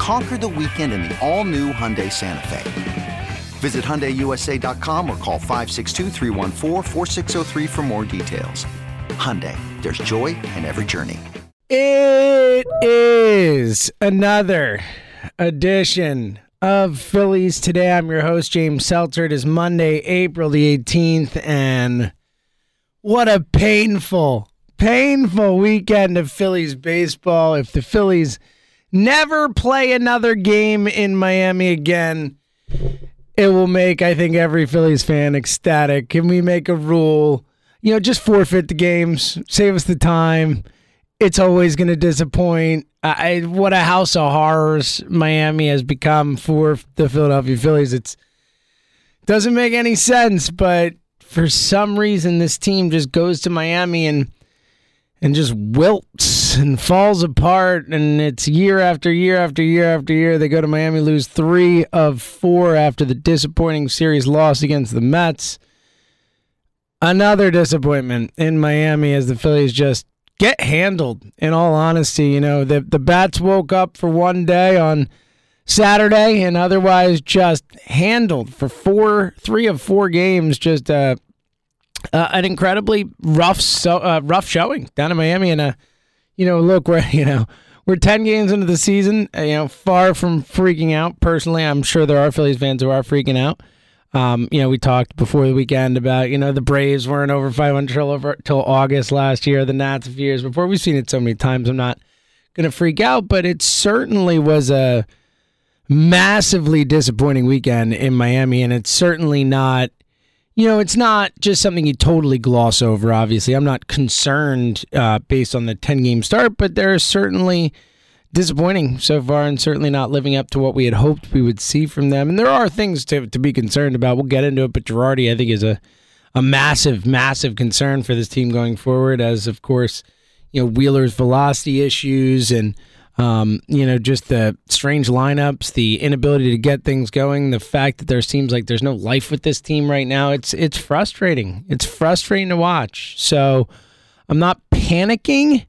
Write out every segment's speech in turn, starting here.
Conquer the weekend in the all new Hyundai Santa Fe. Visit HyundaiUSA.com or call 562 for more details. Hyundai, there's joy in every journey. It is another edition of Phillies Today. I'm your host, James Seltzer. It is Monday, April the 18th, and what a painful, painful weekend of Phillies baseball. If the Phillies never play another game in Miami again, it will make, I think, every Phillies fan ecstatic. Can we make a rule? You know, just forfeit the games, save us the time. It's always going to disappoint. I, what a house of horrors Miami has become for the Philadelphia Phillies. It's doesn't make any sense, but for some reason, this team just goes to Miami and and just wilts and falls apart. And it's year after year after year after year. They go to Miami, lose three of four after the disappointing series loss against the Mets. Another disappointment in Miami as the Phillies just get handled. In all honesty, you know the the bats woke up for one day on Saturday and otherwise just handled for four, three of four games. Just uh, uh, an incredibly rough, so, uh, rough showing down in Miami. And a you know, look, we're you know we're ten games into the season. Uh, you know, far from freaking out. Personally, I'm sure there are Phillies fans who are freaking out. Um, you know, we talked before the weekend about you know the Braves weren't over 500 till over till August last year. The Nats a few years before. We've seen it so many times. I'm not to freak out, but it certainly was a massively disappointing weekend in Miami, and it's certainly not you know, it's not just something you totally gloss over, obviously. I'm not concerned uh, based on the 10 game start, but they're certainly disappointing so far and certainly not living up to what we had hoped we would see from them. And there are things to, to be concerned about. We'll get into it, but Girardi, I think, is a, a massive, massive concern for this team going forward, as, of course, you know, Wheeler's velocity issues and um, you know, just the strange lineups, the inability to get things going, the fact that there seems like there's no life with this team right now. It's it's frustrating. It's frustrating to watch. So I'm not panicking,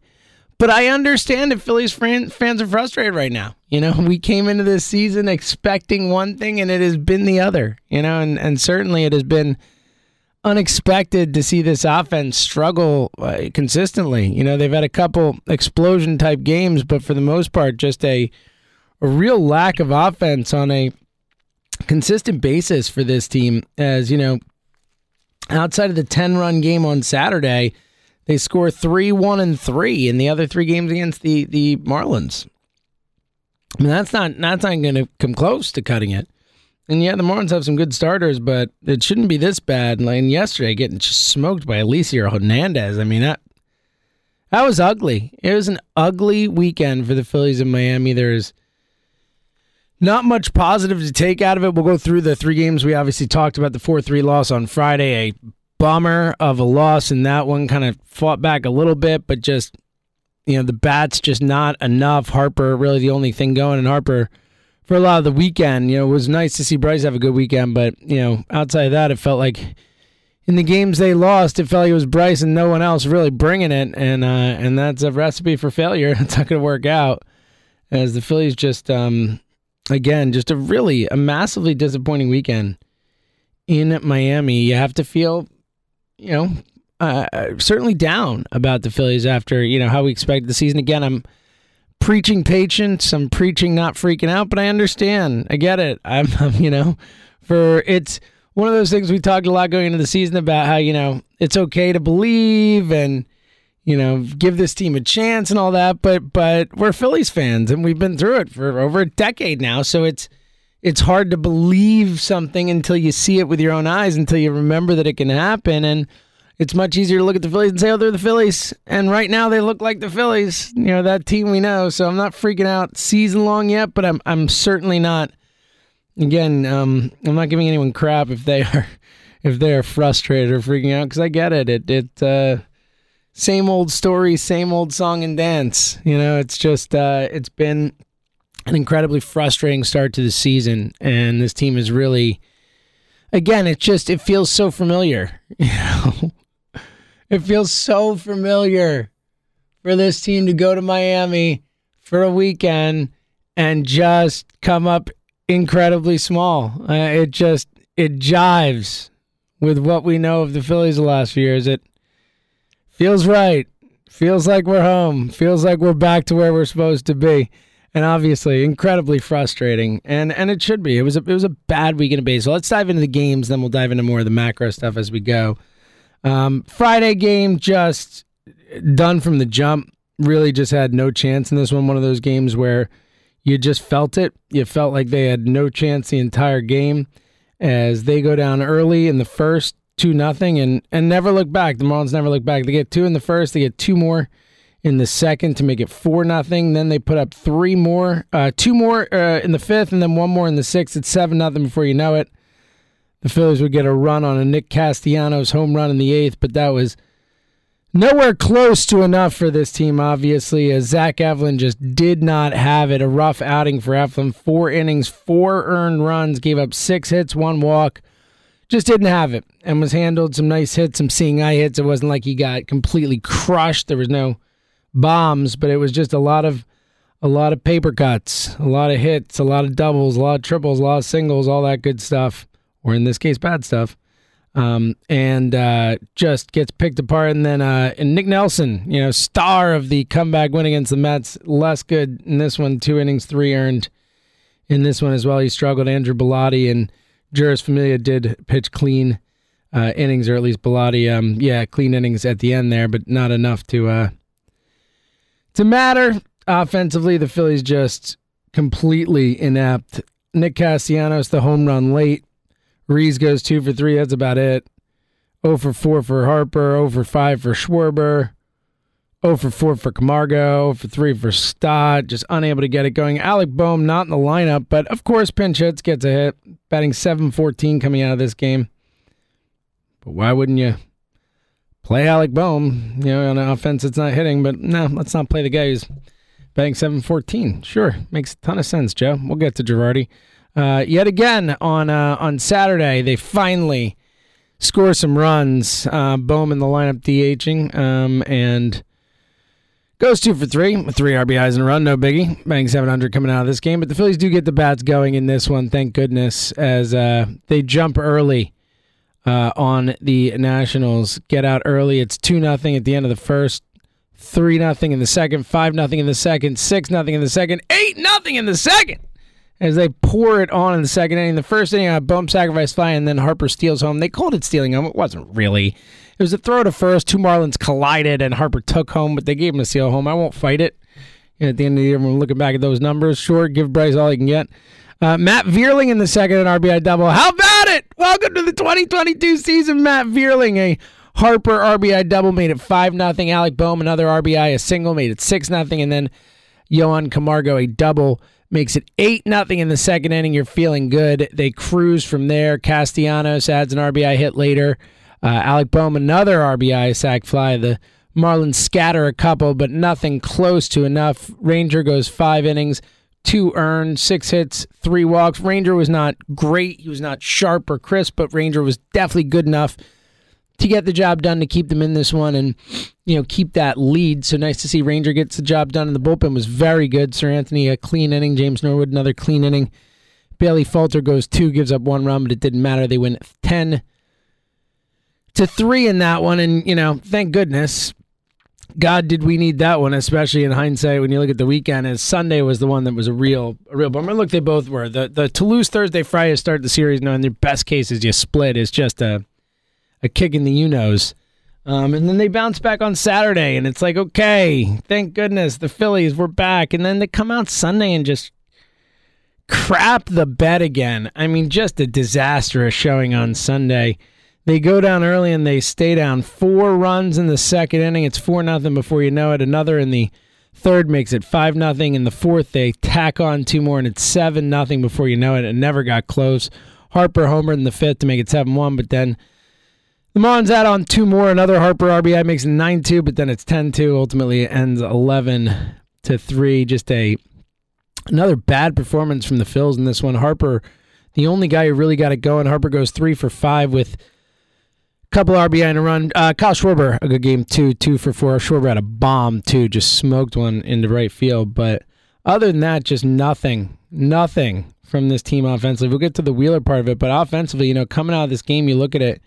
but I understand if Phillies fans are frustrated right now. You know, we came into this season expecting one thing and it has been the other, you know, and, and certainly it has been unexpected to see this offense struggle uh, consistently. You know, they've had a couple explosion type games, but for the most part, just a a real lack of offense on a consistent basis for this team. As you know, outside of the ten run game on Saturday, they score three, one, and three in the other three games against the the Marlins. I mean, that's not that's not going to come close to cutting it. And yeah, the Marlins have some good starters, but it shouldn't be this bad. Like yesterday, getting smoked by Elieser Hernandez. I mean that that was ugly. It was an ugly weekend for the Phillies in Miami. There's not much positive to take out of it. We'll go through the three games. We obviously talked about the 4 3 loss on Friday, a bummer of a loss, and that one kind of fought back a little bit, but just, you know, the bats just not enough. Harper, really the only thing going, and Harper for a lot of the weekend. You know, it was nice to see Bryce have a good weekend, but you know, outside of that, it felt like in the games they lost, it felt like it was Bryce and no one else really bringing it, and uh, and that's a recipe for failure. it's not going to work out as the Phillies just um, again just a really a massively disappointing weekend in Miami. You have to feel, you know. Uh, certainly down about the Phillies after you know how we expect the season. Again, I'm preaching patience. I'm preaching not freaking out, but I understand. I get it. I'm, I'm, you know, for it's one of those things we talked a lot going into the season about how you know it's okay to believe and you know give this team a chance and all that, but but we're Phillies fans and we've been through it for over a decade now, so it's it's hard to believe something until you see it with your own eyes, until you remember that it can happen and it's much easier to look at the Phillies and say, "Oh, they're the Phillies," and right now they look like the Phillies. You know that team we know. So I'm not freaking out season long yet, but I'm I'm certainly not. Again, um, I'm not giving anyone crap if they are if they are frustrated or freaking out because I get it. It it uh, same old story, same old song and dance. You know, it's just uh, it's been an incredibly frustrating start to the season, and this team is really. Again, it just it feels so familiar, you know. It feels so familiar for this team to go to Miami for a weekend and just come up incredibly small. Uh, it just it jives with what we know of the Phillies the last few years. It feels right. Feels like we're home. Feels like we're back to where we're supposed to be. And obviously, incredibly frustrating, and and it should be. It was a it was a bad weekend of baseball. Let's dive into the games, then we'll dive into more of the macro stuff as we go. Um, Friday game just done from the jump. Really just had no chance in this one. One of those games where you just felt it. You felt like they had no chance the entire game as they go down early in the first, two nothing, and and never look back. The Marlins never look back. They get two in the first. They get two more in the second to make it four nothing. Then they put up three more, uh, two more uh, in the fifth, and then one more in the sixth. It's seven nothing before you know it the Phillies would get a run on a Nick Castellanos home run in the eighth, but that was nowhere close to enough for this team, obviously, as Zach Eflin just did not have it. A rough outing for Eflin. Four innings, four earned runs, gave up six hits, one walk. Just didn't have it and was handled some nice hits, some seeing eye hits. It wasn't like he got completely crushed. There was no bombs, but it was just a lot of a lot of paper cuts, a lot of hits, a lot of doubles, a lot of triples, a lot of singles, all that good stuff or in this case, bad stuff, um, and uh, just gets picked apart. And then uh, and Nick Nelson, you know, star of the comeback win against the Mets, less good in this one. Two innings, three earned in this one as well. He struggled. Andrew Bellatti and Jeurys Familia did pitch clean uh, innings, or at least Bellatti, um, yeah, clean innings at the end there, but not enough to uh, to matter. Offensively, the Phillies just completely inept. Nick Castellanos, the home run late. Reese goes two for three. That's about it. 0 for 4 for Harper. 0 for 5 for Schwarber. 0 for 4 for Camargo. 0 for 3 for Stott. Just unable to get it going. Alec Bohm not in the lineup, but of course pinch hits, gets a hit. Batting 714 coming out of this game. But why wouldn't you play Alec Bohm? You know, on an offense it's not hitting, but no, let's not play the guy who's batting 714. Sure, makes a ton of sense, Joe. We'll get to Girardi. Uh, yet again on uh, on Saturday, they finally score some runs. Uh, in the lineup DHing um, and goes two for three three RBIs in a run. No biggie. Bang 700 coming out of this game. But the Phillies do get the bats going in this one. Thank goodness as uh, they jump early. Uh, on the Nationals, get out early. It's two nothing at the end of the first, three nothing in the second, five nothing in the second, six nothing in the second, eight nothing in the second as they pour it on in the second inning. The first inning, a bump sacrifice fly, and then Harper steals home. They called it stealing home. It wasn't really. It was a throw to first. Two Marlins collided, and Harper took home, but they gave him a steal home. I won't fight it. at the end of the year, when we're looking back at those numbers, sure, give Bryce all he can get. Uh, Matt Vierling in the second, an RBI double. How about it? Welcome to the 2022 season, Matt Vierling. A Harper RBI double made it 5 0. Alec Bohm, another RBI, a single made it 6 0. And then Johan Camargo, a double makes it 8 nothing in the second inning. You're feeling good. They cruise from there. Castellanos adds an RBI hit later. Uh, Alec Bohm, another RBI sac fly. The Marlins scatter a couple, but nothing close to enough. Ranger goes five innings, two earned, six hits, three walks. Ranger was not great. He was not sharp or crisp, but Ranger was definitely good enough to get the job done to keep them in this one and you know keep that lead. So nice to see Ranger gets the job done. And the bullpen was very good. Seranthony a clean inning. James Norwood another clean inning. Bailey Falter goes two, gives up one run, but it didn't matter. They win ten to three in that one, and you know thank goodness God, did we need that one, especially in hindsight when you look at the weekend. As Sunday was the one that was a real, a real bummer. Look, they both were. The the Toulouse Thursday Friday start the series, knowing their best cases you split is just a a kick in the you knows. Um, and then they bounce back on Saturday, and it's like, okay, thank goodness the Phillies were back. And then they come out Sunday and just crap the bed again. I mean, just a disastrous showing on Sunday. They go down early and they stay down four runs in the second inning. It's four nothing before you know it. Another in the third makes it five nothing. In the fourth, they tack on two more and it's seven nothing before you know it. It never got close. Harper homered in the fifth to make it seven one, but then the Marlins add on two more. Another Harper RBI makes it nine two, but then it's 10-2. Ultimately, it ends eleven to three. Just a another bad performance from the Phils in this one. Harper, the only guy who really got it going. Harper goes three for five with a couple RBI in a run. Uh, Kyle Schwarber, a good game too, two for four. Schwarber had a bomb too, just smoked one into right field. But other than that, just nothing, nothing from this team offensively. We'll get to the Wheeler part of it, but offensively, you know, coming out of this game, you look at it.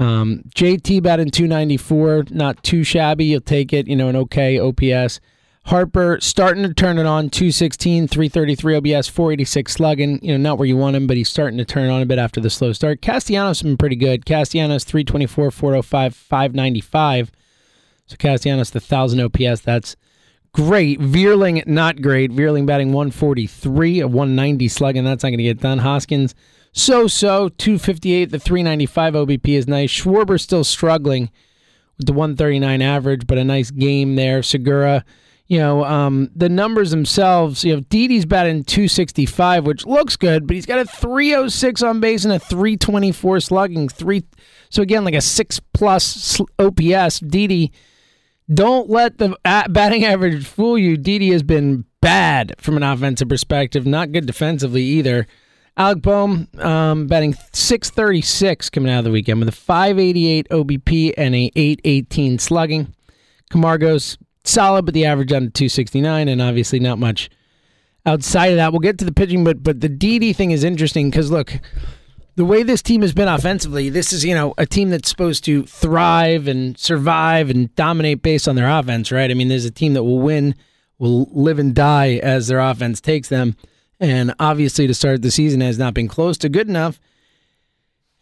Um, JT batting 294, not too shabby. You'll take it, you know, an okay OPS. Harper starting to turn it on 216, 333 OBS, 486 slugging. You know, not where you want him, but he's starting to turn on a bit after the slow start. Castellanos been pretty good. Castellanos 324, 405, 595. So Castellanos, the 1,000 OPS, that's great. Vierling not great. Vierling batting 143, a 190 slugging. That's not going to get done. Hoskins, so so, 258. The 395 OBP is nice. Schwarber still struggling with the 139 average, but a nice game there. Segura you know, um, the numbers themselves, you know, Didi's batting 265, which looks good, but he's got a 306 on base and a 324 slugging. Three, so again, like a six plus OPS. Didi, don't let the batting average fool you. Didi has been bad from an offensive perspective, not good defensively either. Alec Bohm um, batting 636 coming out of the weekend with a 588 OBP and a 818 slugging. Camargo's solid, but the average on 269, and obviously not much outside of that. We'll get to the pitching, but but the Didi thing is interesting because look, the way this team has been offensively, this is you know a team that's supposed to thrive and survive and dominate based on their offense, right? I mean, there's a team that will win, will live and die as their offense takes them, and obviously to start the season has not been close to good enough.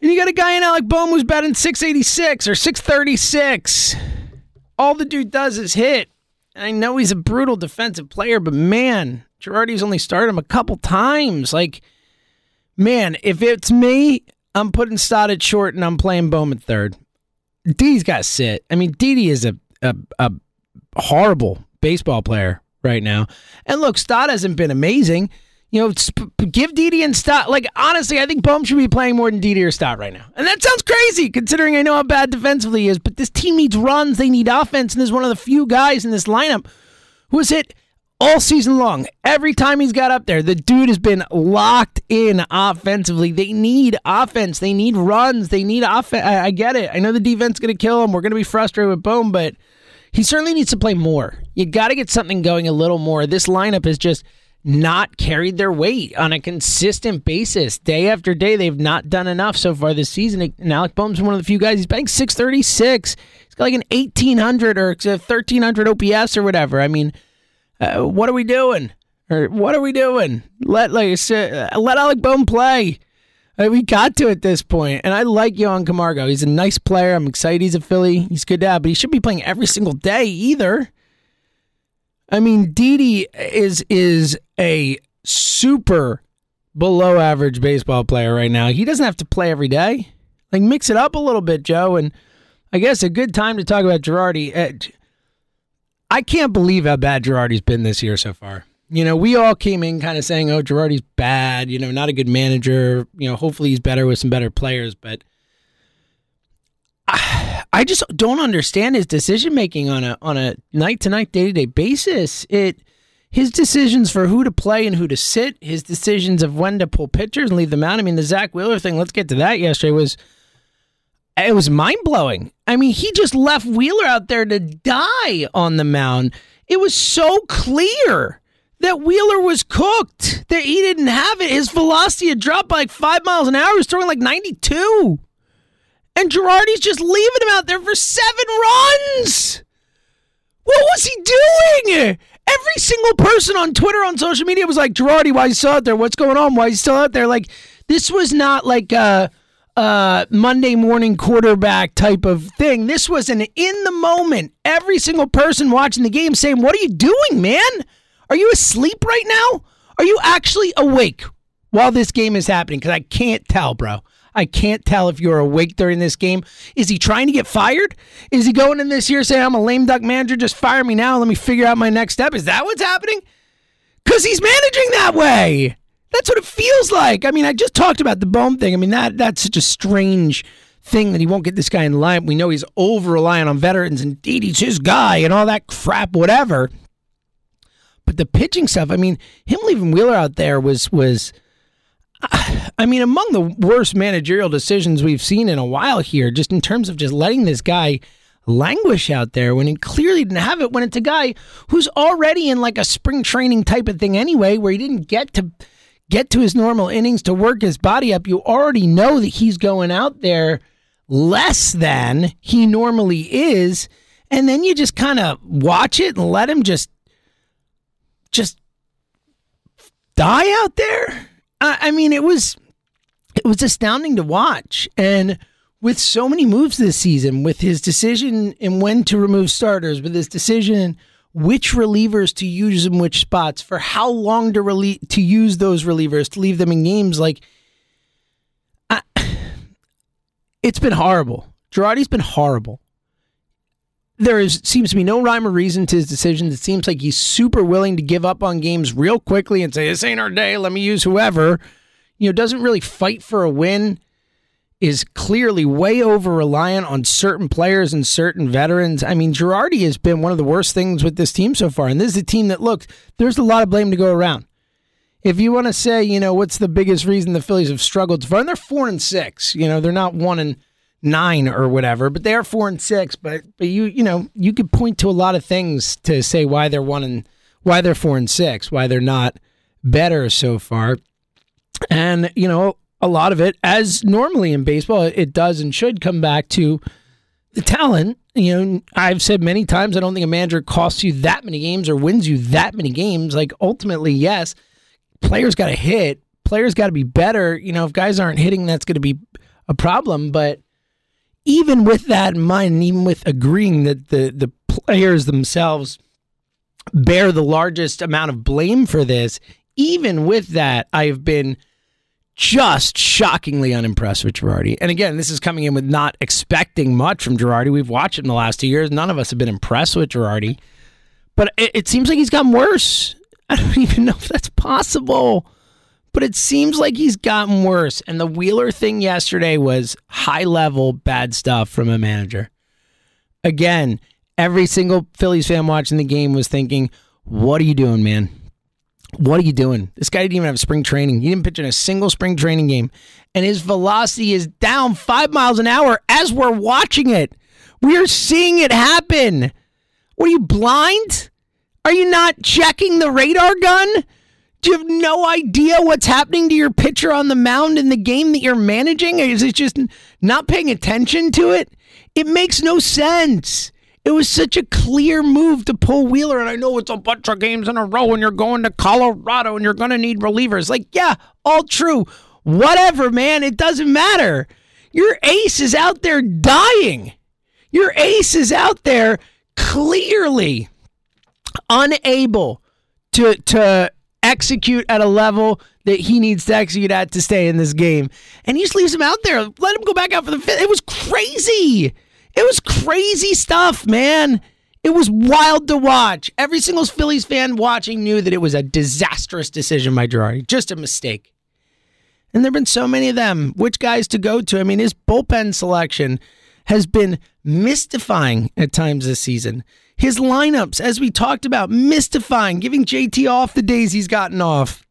And you got a guy in Alec Bohm who's batting 686 or 636 all the dude does is hit. And I know he's a brutal defensive player, but man, Girardi's only started him a couple times. Like, man, if it's me, I'm putting Stott at short and I'm playing Bowman third. Didi's got to sit. I mean, Didi is a, a, a horrible baseball player right now. And look, Stott hasn't been amazing. You know, sp- give Didi and Stott. Like, honestly, I think Bohm should be playing more than Didi or Stott right now. And that sounds crazy considering I know how bad defensively he is, but this team needs runs. They need offense. And there's one of the few guys in this lineup who has hit all season long. Every time he's got up there, the dude has been locked in offensively. They need offense. They need runs. They need offense. I, I get it. I know the defense is going to kill him. We're going to be frustrated with Bohm, but he certainly needs to play more. You got to get something going a little more. This lineup is just not carried their weight on a consistent basis. Day after day, they've not done enough so far this season. And Alec Bohm's one of the few guys. He's batting 636. He's got like an 1800 or 1300 OPS or whatever. I mean, uh, what are we doing? Or what are we doing? Let like uh, let Alec Bohm play. Uh, we got to at this point, and I like Johan Camargo. He's a nice player. I'm excited he's a Philly. He's good to have, but he should be playing every single day either. I mean, Didi is is a super below average baseball player right now. He doesn't have to play every day. Like mix it up a little bit, Joe. And I guess a good time to talk about Girardi. Uh, I can't believe how bad Girardi's been this year so far. You know, we all came in kind of saying, "Oh, Girardi's bad. You know, not a good manager. You know, hopefully he's better with some better players." But I just don't understand his decision making on a on a night to night, day to day basis. It his decisions for who to play and who to sit, his decisions of when to pull pitchers and leave them out. I mean, the Zack Wheeler thing, let's get to that yesterday, was it was mind blowing. I mean, he just left Wheeler out there to die on the mound. It was so clear that Wheeler was cooked, that he didn't have it. His velocity had dropped by like five miles an hour. He was throwing like 92. And Girardi's just leaving him out there for seven runs. What was he doing? Every single person on Twitter, on social media was like, Girardi, why are you still out there? What's going on? Why is he still out there? Like, this was not like a, a Monday morning quarterback type of thing. This was an in the moment, every single person watching the game saying, What are you doing, man? Are you asleep right now? Are you actually awake while this game is happening? Because I can't tell, bro. I can't tell if you're awake during this game. Is he trying to get fired? Is he going in this year saying, I'm a lame duck manager, just fire me now, let me figure out my next step? Is that what's happening? Because he's managing that way. That's what it feels like. I mean, I just talked about the Bohm thing. I mean, that that's such a strange thing that he won't get this guy in the line. We know he's over reliant on veterans and Didi's his guy and all that crap, whatever. But the pitching stuff, I mean, him leaving Wheeler out there was was I mean, among the worst managerial decisions we've seen in a while here, just in terms of just letting this guy languish out there when he clearly didn't have it, when it's a guy who's already in like a spring training type of thing anyway, where he didn't get to get to his normal innings to work his body up. You already know that he's going out there less than he normally is. And then you just kind of watch it and let him just just die out there. I, I mean, it was it was astounding to watch, and with so many moves this season, with his decision in when to remove starters, with his decision which relievers to use in which spots, for how long to relieve to use those relievers to leave them in games, like I, it's been horrible. Girardi's been horrible there is seems to be no rhyme or reason to his decisions. It seems like he's super willing to give up on games real quickly and say, "This ain't our day. Let me use whoever." You know, doesn't really fight for a win. Is clearly way over reliant on certain players and certain veterans. I mean, Girardi has been one of the worst things with this team so far. And this is a team that looks there's a lot of blame to go around. If you want to say, you know, what's the biggest reason the Phillies have struggled so far, and they're four and six. You know, they're not one and nine or whatever, but they are four and six. But but you you know you could point to a lot of things to say why they're one and why they're four and six, why they're not better so far, and you know a lot of it, as normally in baseball, it does and should come back to the talent. You know, I've said many times I don't think a manager costs you that many games or wins you that many games. Like ultimately, yes, players got to hit, players got to be better. You know, if guys aren't hitting, that's going to be a problem. But even with that in mind, even with agreeing that the, the players themselves bear the largest amount of blame for this, even with that, I've been just shockingly unimpressed with Girardi. And again, this is coming in with not expecting much from Girardi. We've watched in the last two years. None of us have been impressed with Girardi. But it, it seems like he's gotten worse. I don't even know if that's possible but it seems like he's gotten worse. And the Wheeler thing yesterday was high level bad stuff from a manager. Again, every single Phillies fan watching the game was thinking, What are you doing, man? What are you doing? This guy didn't even have spring training. He didn't pitch in a single spring training game. And his velocity is down five miles an hour as we're watching it. We are seeing it happen. What are you blind? Are you not checking the radar gun? Do you have no idea what's happening to your pitcher on the mound in the game that you're managing? Is it just not paying attention to it? It makes no sense. It was such a clear move to pull Wheeler, and I know it's a bunch of games in a row, and you're going to Colorado, and you're going to need relievers. Like, yeah, all true. Whatever, man. It doesn't matter. Your ace is out there dying. Your ace is out there clearly unable to to execute at a level that he needs to execute at to stay in this game. And he just leaves him out there. Let him go back out for the fifth. It was crazy. It was crazy stuff, man. It was wild to watch. Every single Phillies fan watching knew that it was a disastrous decision by Girardi. Just a mistake. And there have been so many of them. Which guys to go to? I mean, his bullpen selection has been mystifying at times this season. His lineups, as we talked about, mystifying, giving JT off the days he's gotten off.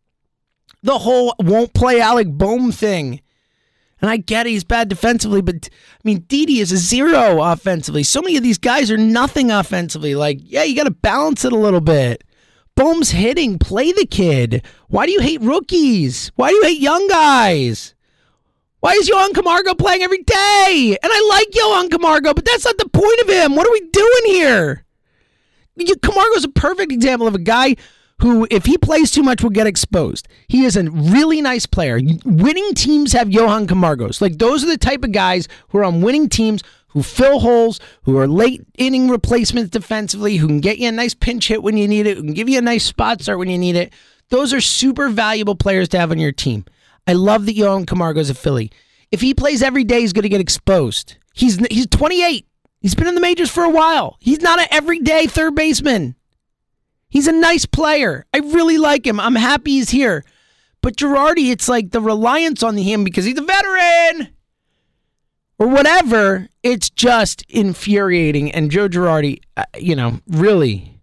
The whole won't play Alec Bohm thing. And I get it, he's bad defensively, but I mean, Didi is a zero offensively. So many of these guys are nothing offensively. Like, yeah, you got to balance it a little bit. Bohm's hitting, play the kid. Why do you hate rookies? Why do you hate young guys? Why is Johan Camargo playing every day? And I like Johan Camargo, but that's not the point of him. What are we doing here? Camargo's a perfect example of a guy who, if he plays too much, will get exposed. He is a really nice player. Winning teams have Johan Camargos. Like those are the type of guys who are on winning teams who fill holes, who are late inning replacements defensively, who can get you a nice pinch hit when you need it, who can give you a nice spot start when you need it. Those are super valuable players to have on your team. I love that Johan Camargo's a Philly. If he plays every day, he's going to get exposed. He's he's 28. He's been in the majors for a while. He's not an everyday third baseman. He's a nice player. I really like him. I'm happy he's here. But Girardi, it's like the reliance on him because he's a veteran or whatever. It's just infuriating. And Joe Girardi, uh, you know, really,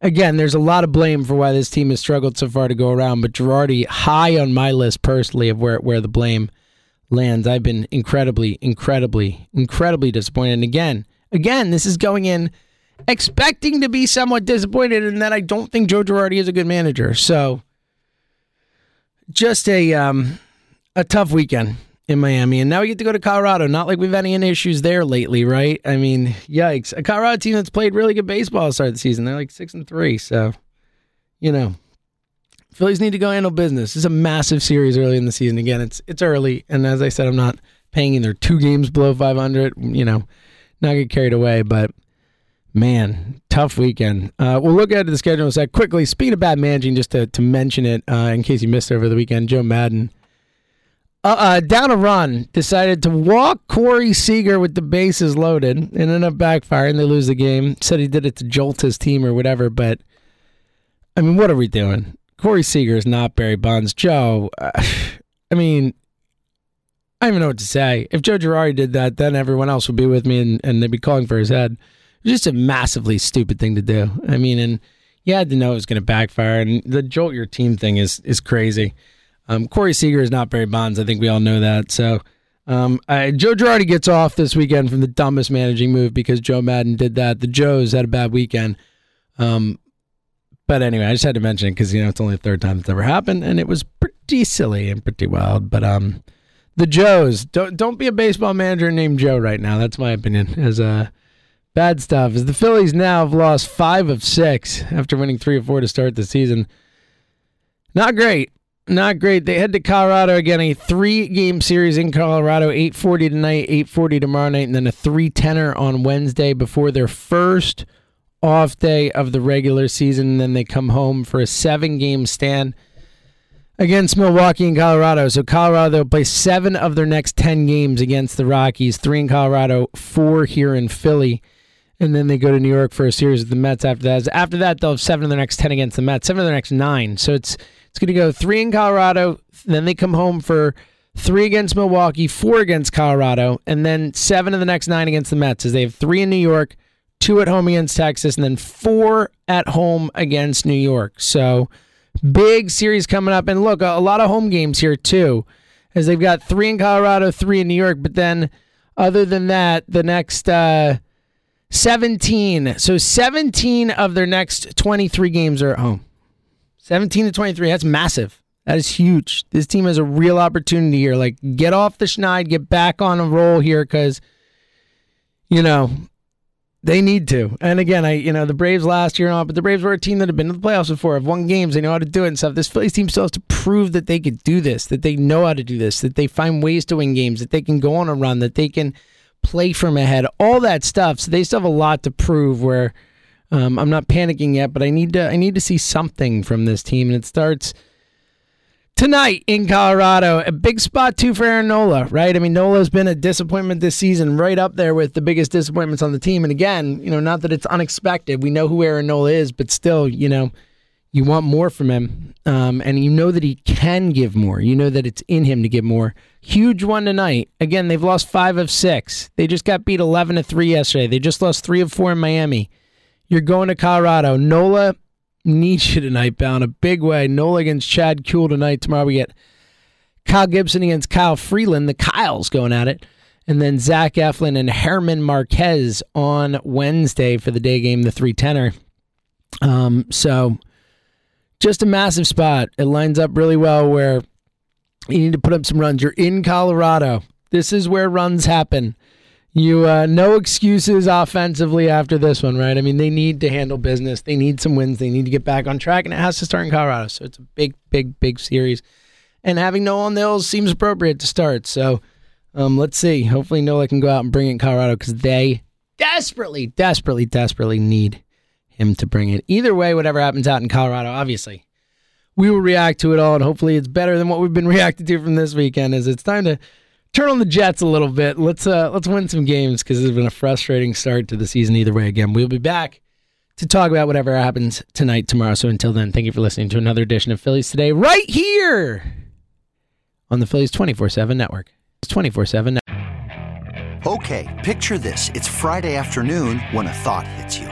again, there's a lot of blame for why this team has struggled so far to go around. But Girardi, high on my list personally of where where the blame lands. I've been incredibly, incredibly, incredibly disappointed. And again, again, this is going in expecting to be somewhat disappointed in that I don't think Joe Girardi is a good manager. So just a um, a tough weekend in Miami. And now we get to go to Colorado. Not like we've had any issues there lately, right? I mean, yikes. A Colorado team that's played really good baseball to start the season. They're like six and three. So, you know, Phillies need to go handle business. It's a massive series early in the season. Again, it's it's early, and as I said, I'm not paying either two games below 500. You know, not get carried away, but man, tough weekend. Uh, we'll look at the schedule in a sec. Quickly, speed of bad managing, just to, to mention it uh, in case you missed it over the weekend. Joe Maddon. uh, uh, down a run, decided to walk Corey Seager with the bases loaded and ended up backfiring. They lose the game. Said he did it to jolt his team or whatever, but I mean, what are we doing? Corey Seager is not Barry Bonds. Joe, uh, I mean, I don't even know what to say. If Joe Girardi did that, then everyone else would be with me and, and they'd be calling for his head. It's just a massively stupid thing to do. I mean, and you had to know it was going to backfire. And the jolt your team thing is is crazy. Um, Corey Seager is not Barry Bonds. I think we all know that. So um, I, Joe Girardi gets off this weekend from the dumbest managing move because Joe Maddon did that. The Joes had a bad weekend. Um, but anyway, I just had to mention it because you know it's only the third time it's ever happened, and it was pretty silly and pretty wild. But um, the Joes don't don't be a baseball manager named Joe right now. That's my opinion. As uh, bad stuff. As the Phillies now have lost five of six after winning three or four to start the season. Not great. Not great. They head to Colorado again, a three game series in Colorado, 840 tonight, 840 tomorrow night, and then a three tenner on Wednesday before their first off day of the regular season. And then they come home for a seven game stand against Milwaukee and Colorado. So Colorado will play seven of their next 10 games against the Rockies, three in Colorado, four here in Philly. And then they go to New York for a series with the Mets after that. After that, they'll have seven of their next 10 against the Mets, seven of their next nine. So it's it's going to go three in Colorado. Then they come home for three against Milwaukee, four against Colorado, and then seven of the next nine against the Mets as they have three in New York, two at home against Texas, and then four at home against New York. So big series coming up. And look, a, lot of home games here too, as they've got three in Colorado, three in New York. But then, other than that, the next uh, 17. So 17 of their next 23 games are at home. 17 to 23. That's massive. That is huge. This team has a real opportunity here. Like, get off the schneid, get back on a roll here because, you know, they need to. And again, I you know the Braves last year, but the Braves were a team that had been to the playoffs before, have won games, they know how to do it and stuff. This Phillies team still has to prove that they could do this, that they know how to do this, that they find ways to win games, that they can go on a run, that they can play from ahead, all that stuff. So they still have a lot to prove. Where um, I'm not panicking yet, but I need to I need to see something from this team, and it starts tonight in Colorado. A big spot too for Aaron Nola, right? I mean, Nola's been a disappointment this season, right up there with the biggest disappointments on the team. And again, you know, not that it's unexpected. We know who Aaron Nola is, but still, you know, you want more from him, um, and you know that he can give more. You know that it's in him to give more. Huge one tonight. Again, they've lost five of six. They just got beat eleven to three yesterday. They just lost three of four in Miami. You're going to Colorado. Nola needs you tonight, bound a big way. Nola against Chad Kuhl tonight. Tomorrow we get Kyle Gibson against Kyle Freeland. The Kyles going at it. And then Zach Eflin and German Marquez on Wednesday for the day game, the 310er. Um, so just a massive spot. It lines up really well where you need to put up some runs. You're in Colorado. This is where runs happen. You uh, no excuses offensively after this one, right? I mean, they need to handle business. They need some wins. They need to get back on track, and it has to start in Colorado. So it's a big, big, big series. And having Nolan the seems appropriate to start. So um, let's see. Hopefully, Nola can go out and bring in Colorado because they desperately, desperately, desperately need him to bring it. Either way, whatever happens out in Colorado, obviously, we will react to it all, and hopefully, it's better than what we've been reacting to from this weekend. As it's time to turn on the Jets a little bit. Let's uh, let's win some games because it's been a frustrating start to the season. Either way, again, we'll be back to talk about whatever happens tonight, tomorrow. So until then, thank you for listening to another edition of Phillies Today, right here on the Phillies twenty four seven network. It's twenty four seven. Okay, picture this: it's Friday afternoon when a thought hits you.